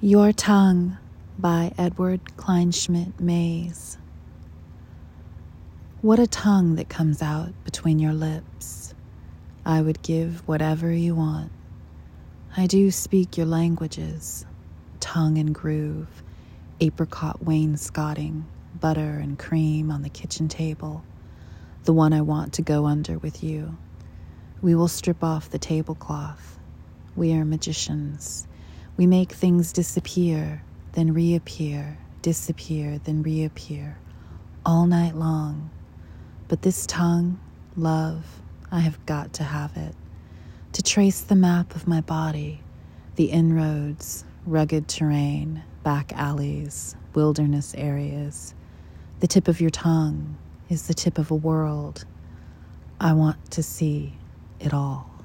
Your Tongue by Edward Kleinschmidt Mayes. What a tongue that comes out between your lips. I would give whatever you want. I do speak your languages tongue and groove, apricot wainscoting, butter and cream on the kitchen table, the one I want to go under with you. We will strip off the tablecloth. We are magicians. We make things disappear, then reappear, disappear, then reappear, all night long. But this tongue, love, I have got to have it. To trace the map of my body, the inroads, rugged terrain, back alleys, wilderness areas. The tip of your tongue is the tip of a world. I want to see it all.